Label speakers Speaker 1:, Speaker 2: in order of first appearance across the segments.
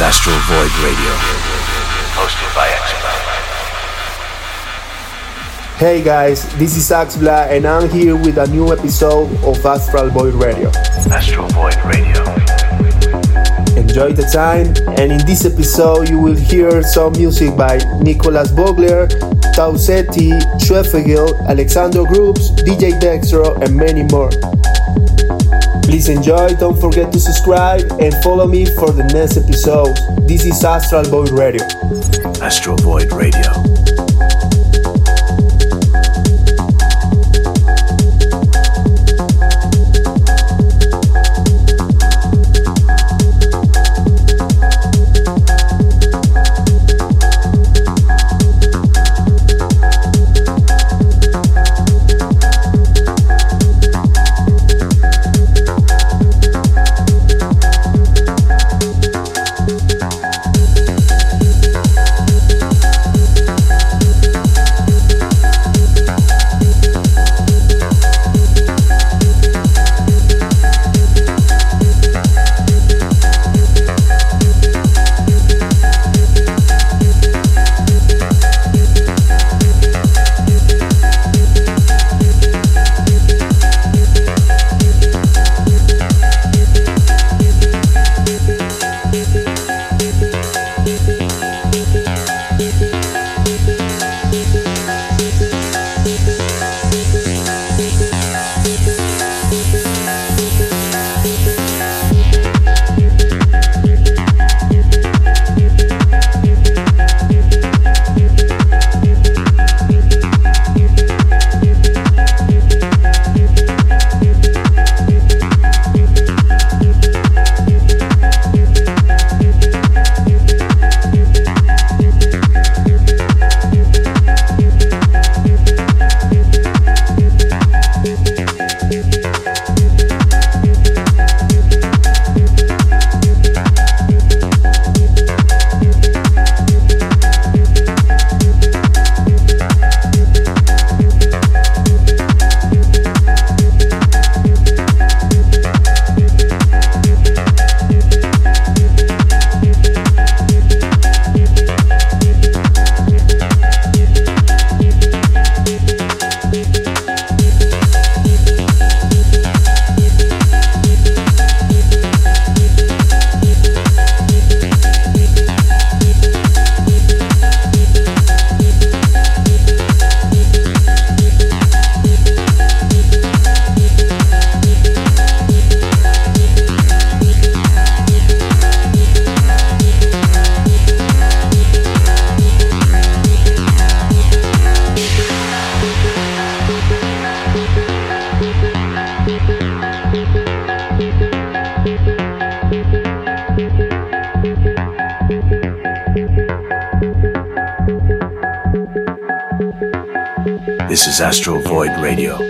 Speaker 1: is Astral Void Radio, hosted by Axbla.
Speaker 2: Hey guys, this is Axbla and I'm here with a new episode of Astral Void Radio.
Speaker 1: Astral Void Radio.
Speaker 2: Enjoy the time, and in this episode, you will hear some music by Nicolas Vogler, Tauceti, Schwefelgelb, Alessandro Grops, DJ Dextro, and many more. Please enjoy, don't forget to subscribe and follow me for the next episode. This is Astral Void Radio.
Speaker 1: Astral Void Radio. Astral Void Radio.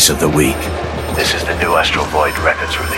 Speaker 1: Release of the week. This is the new Astro Void Records release.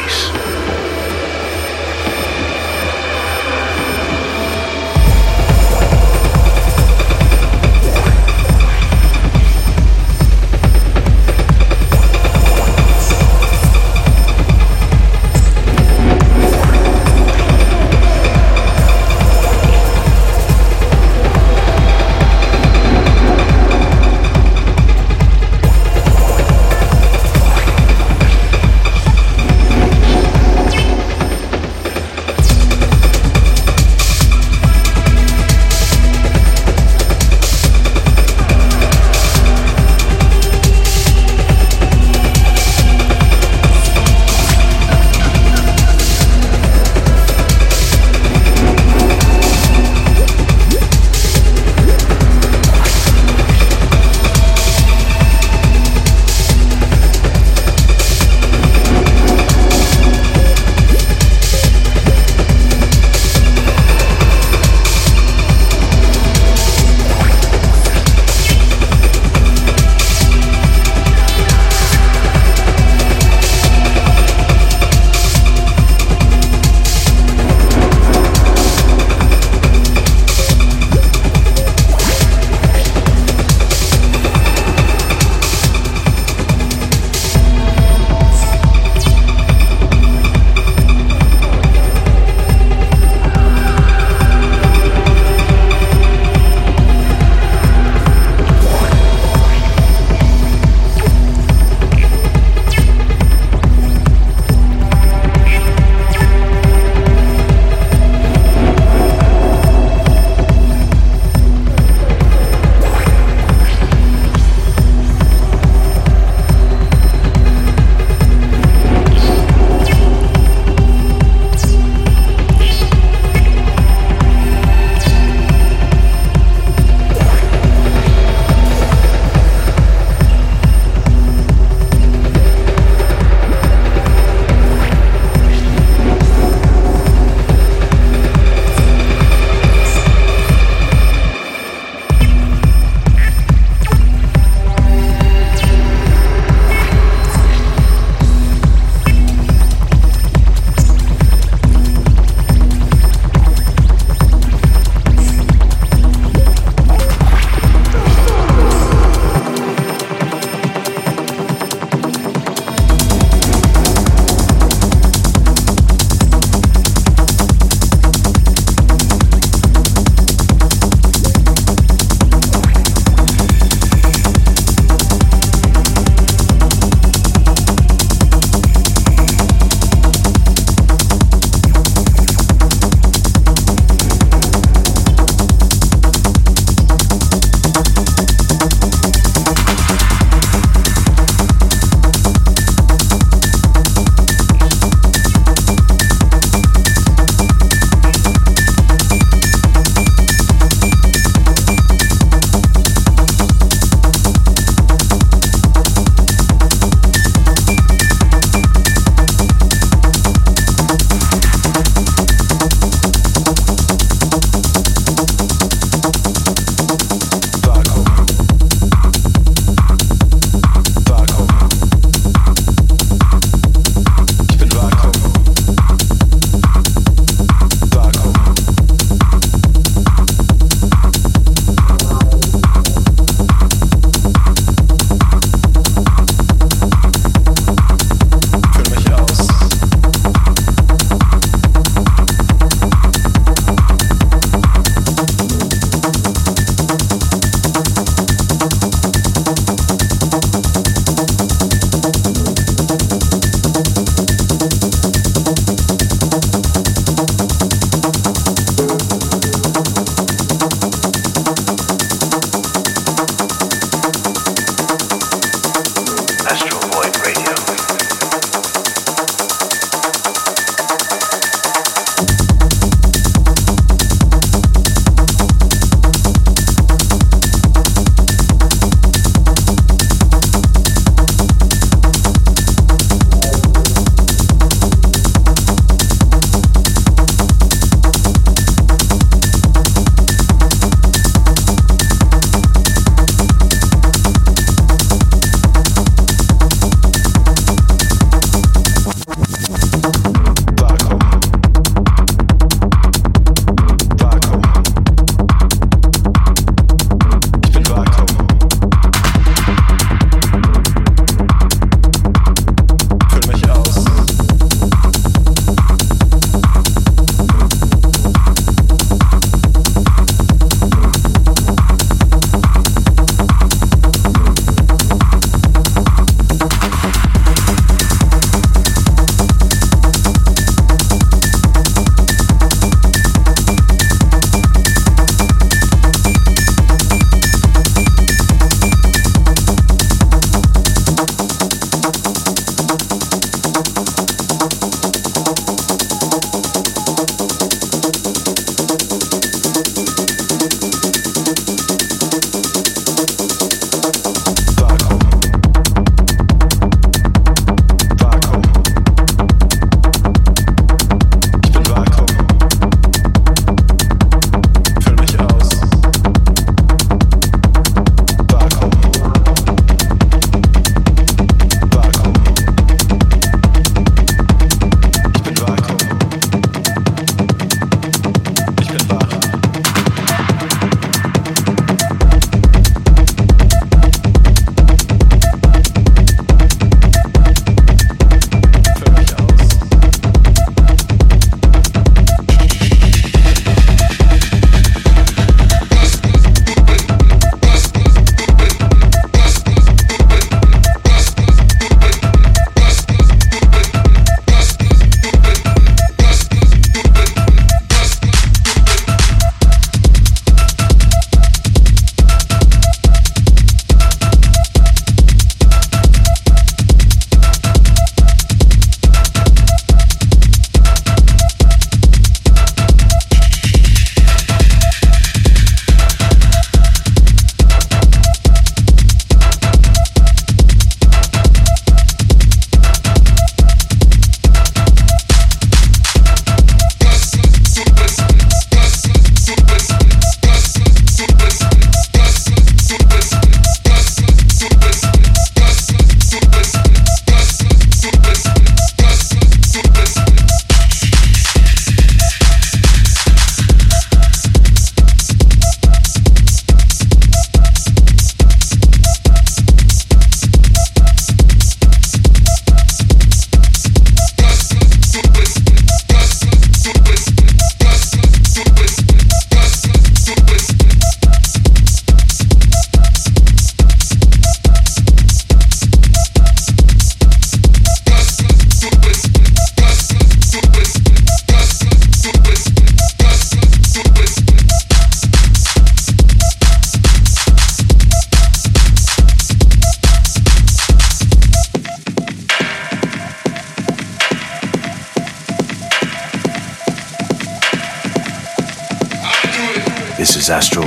Speaker 1: This is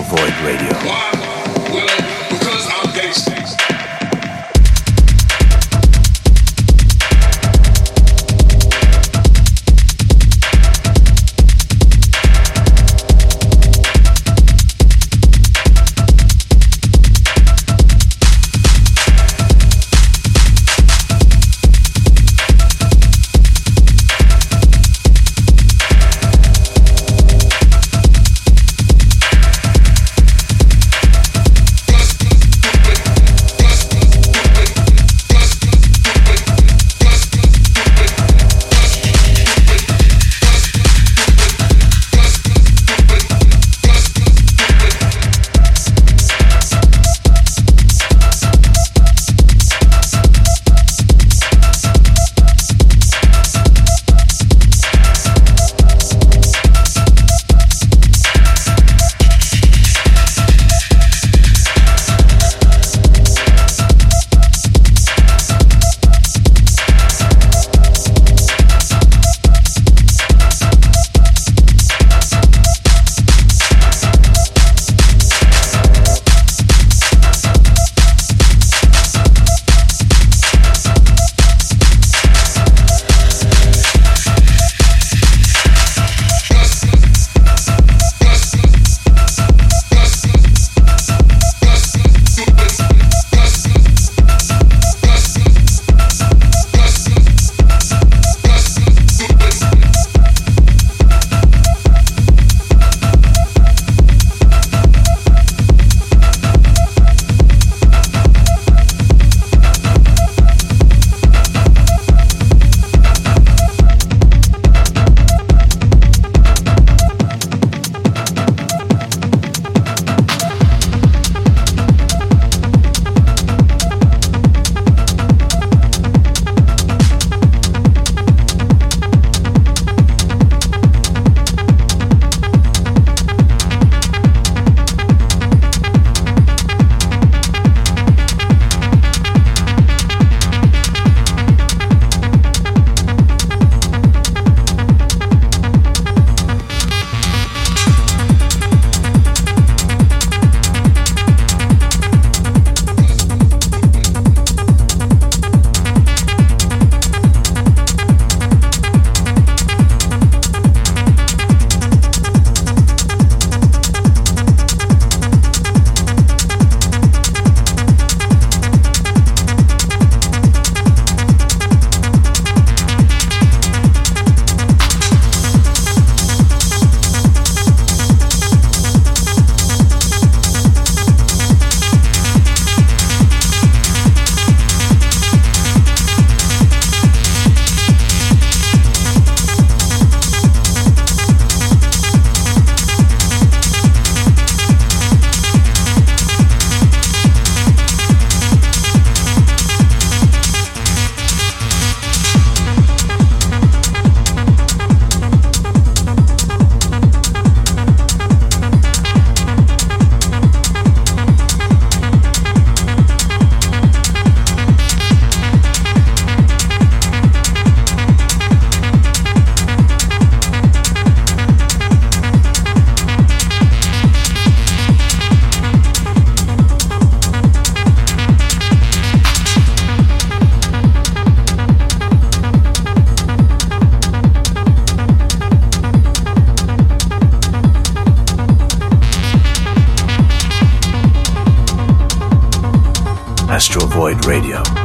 Speaker 1: Void Radio.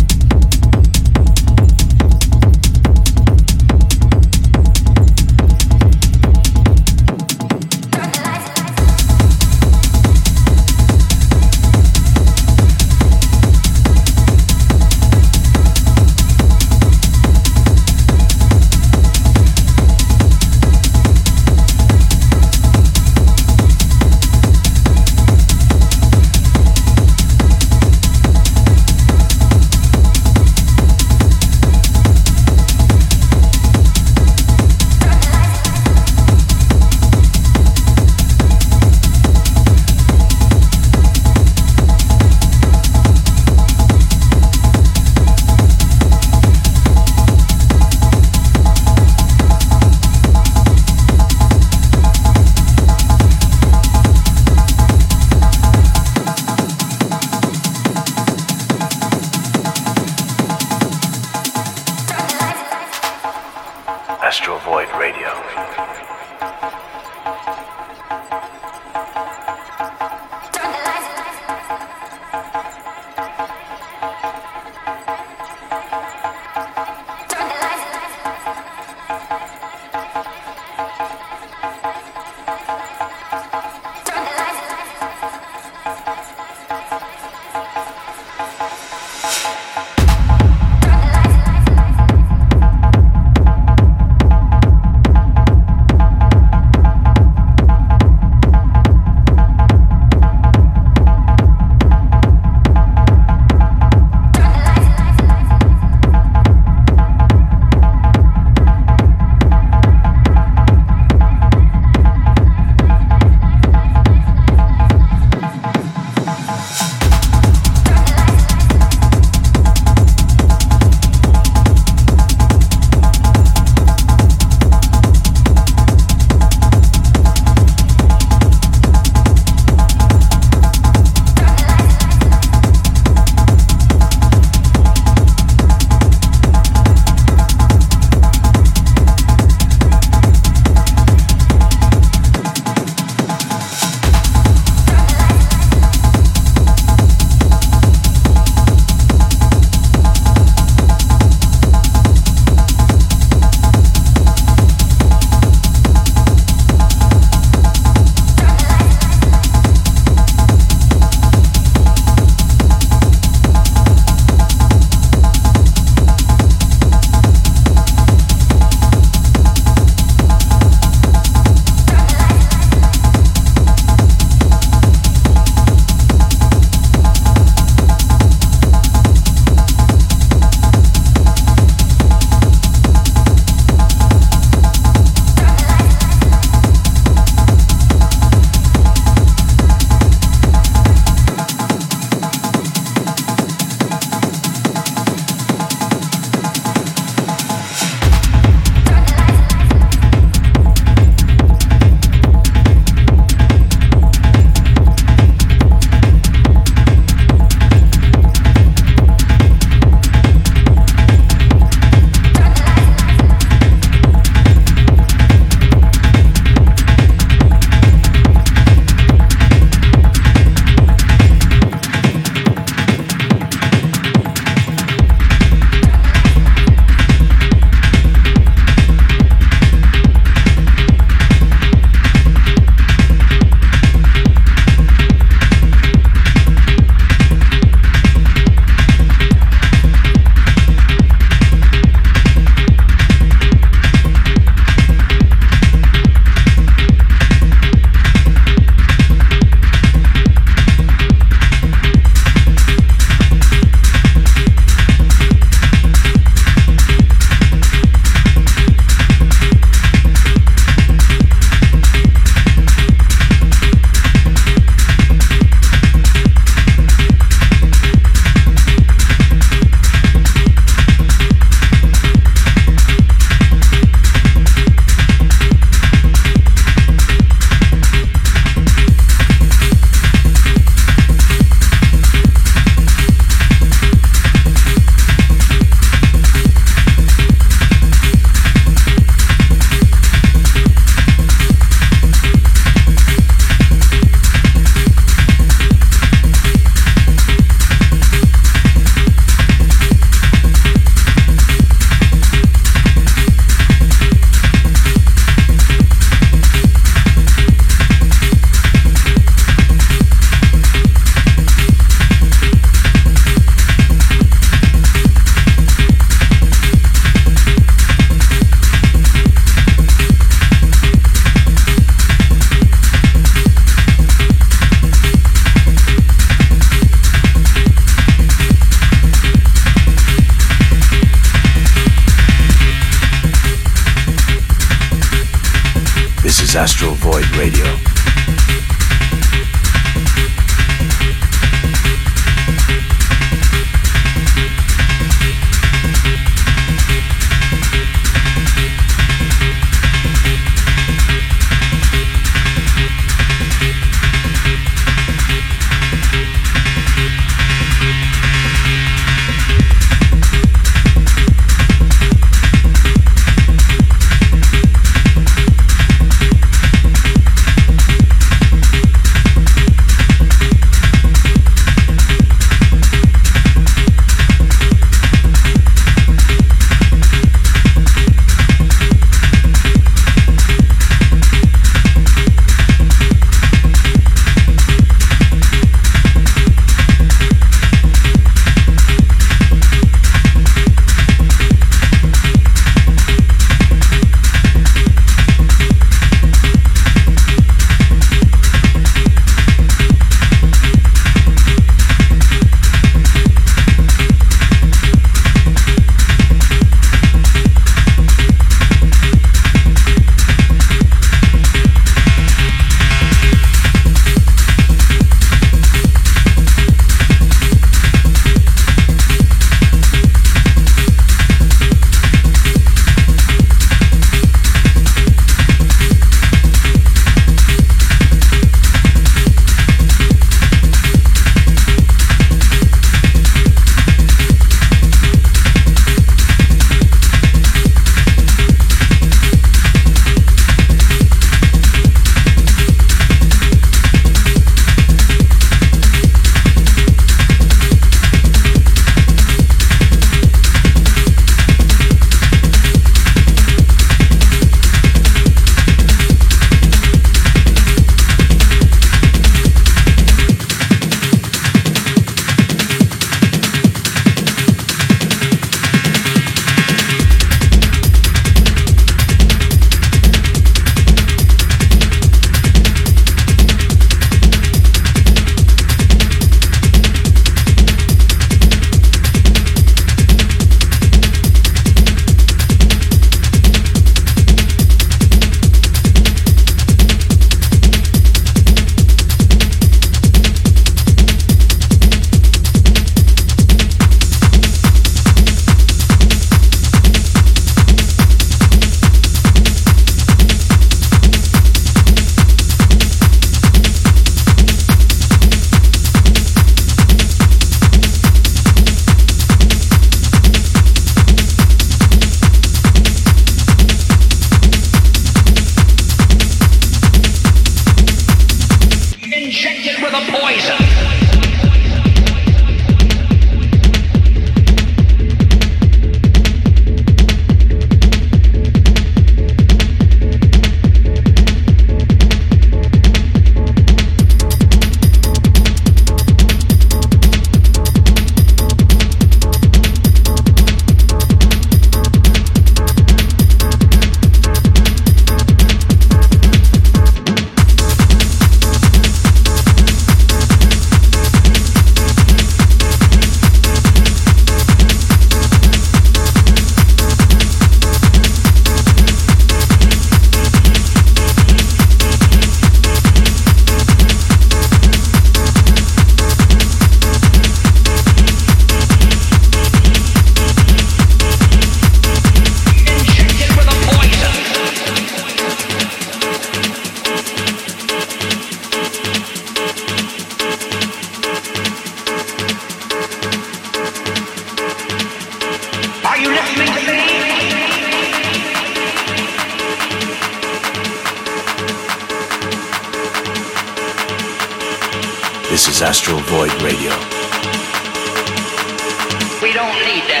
Speaker 3: Don't need that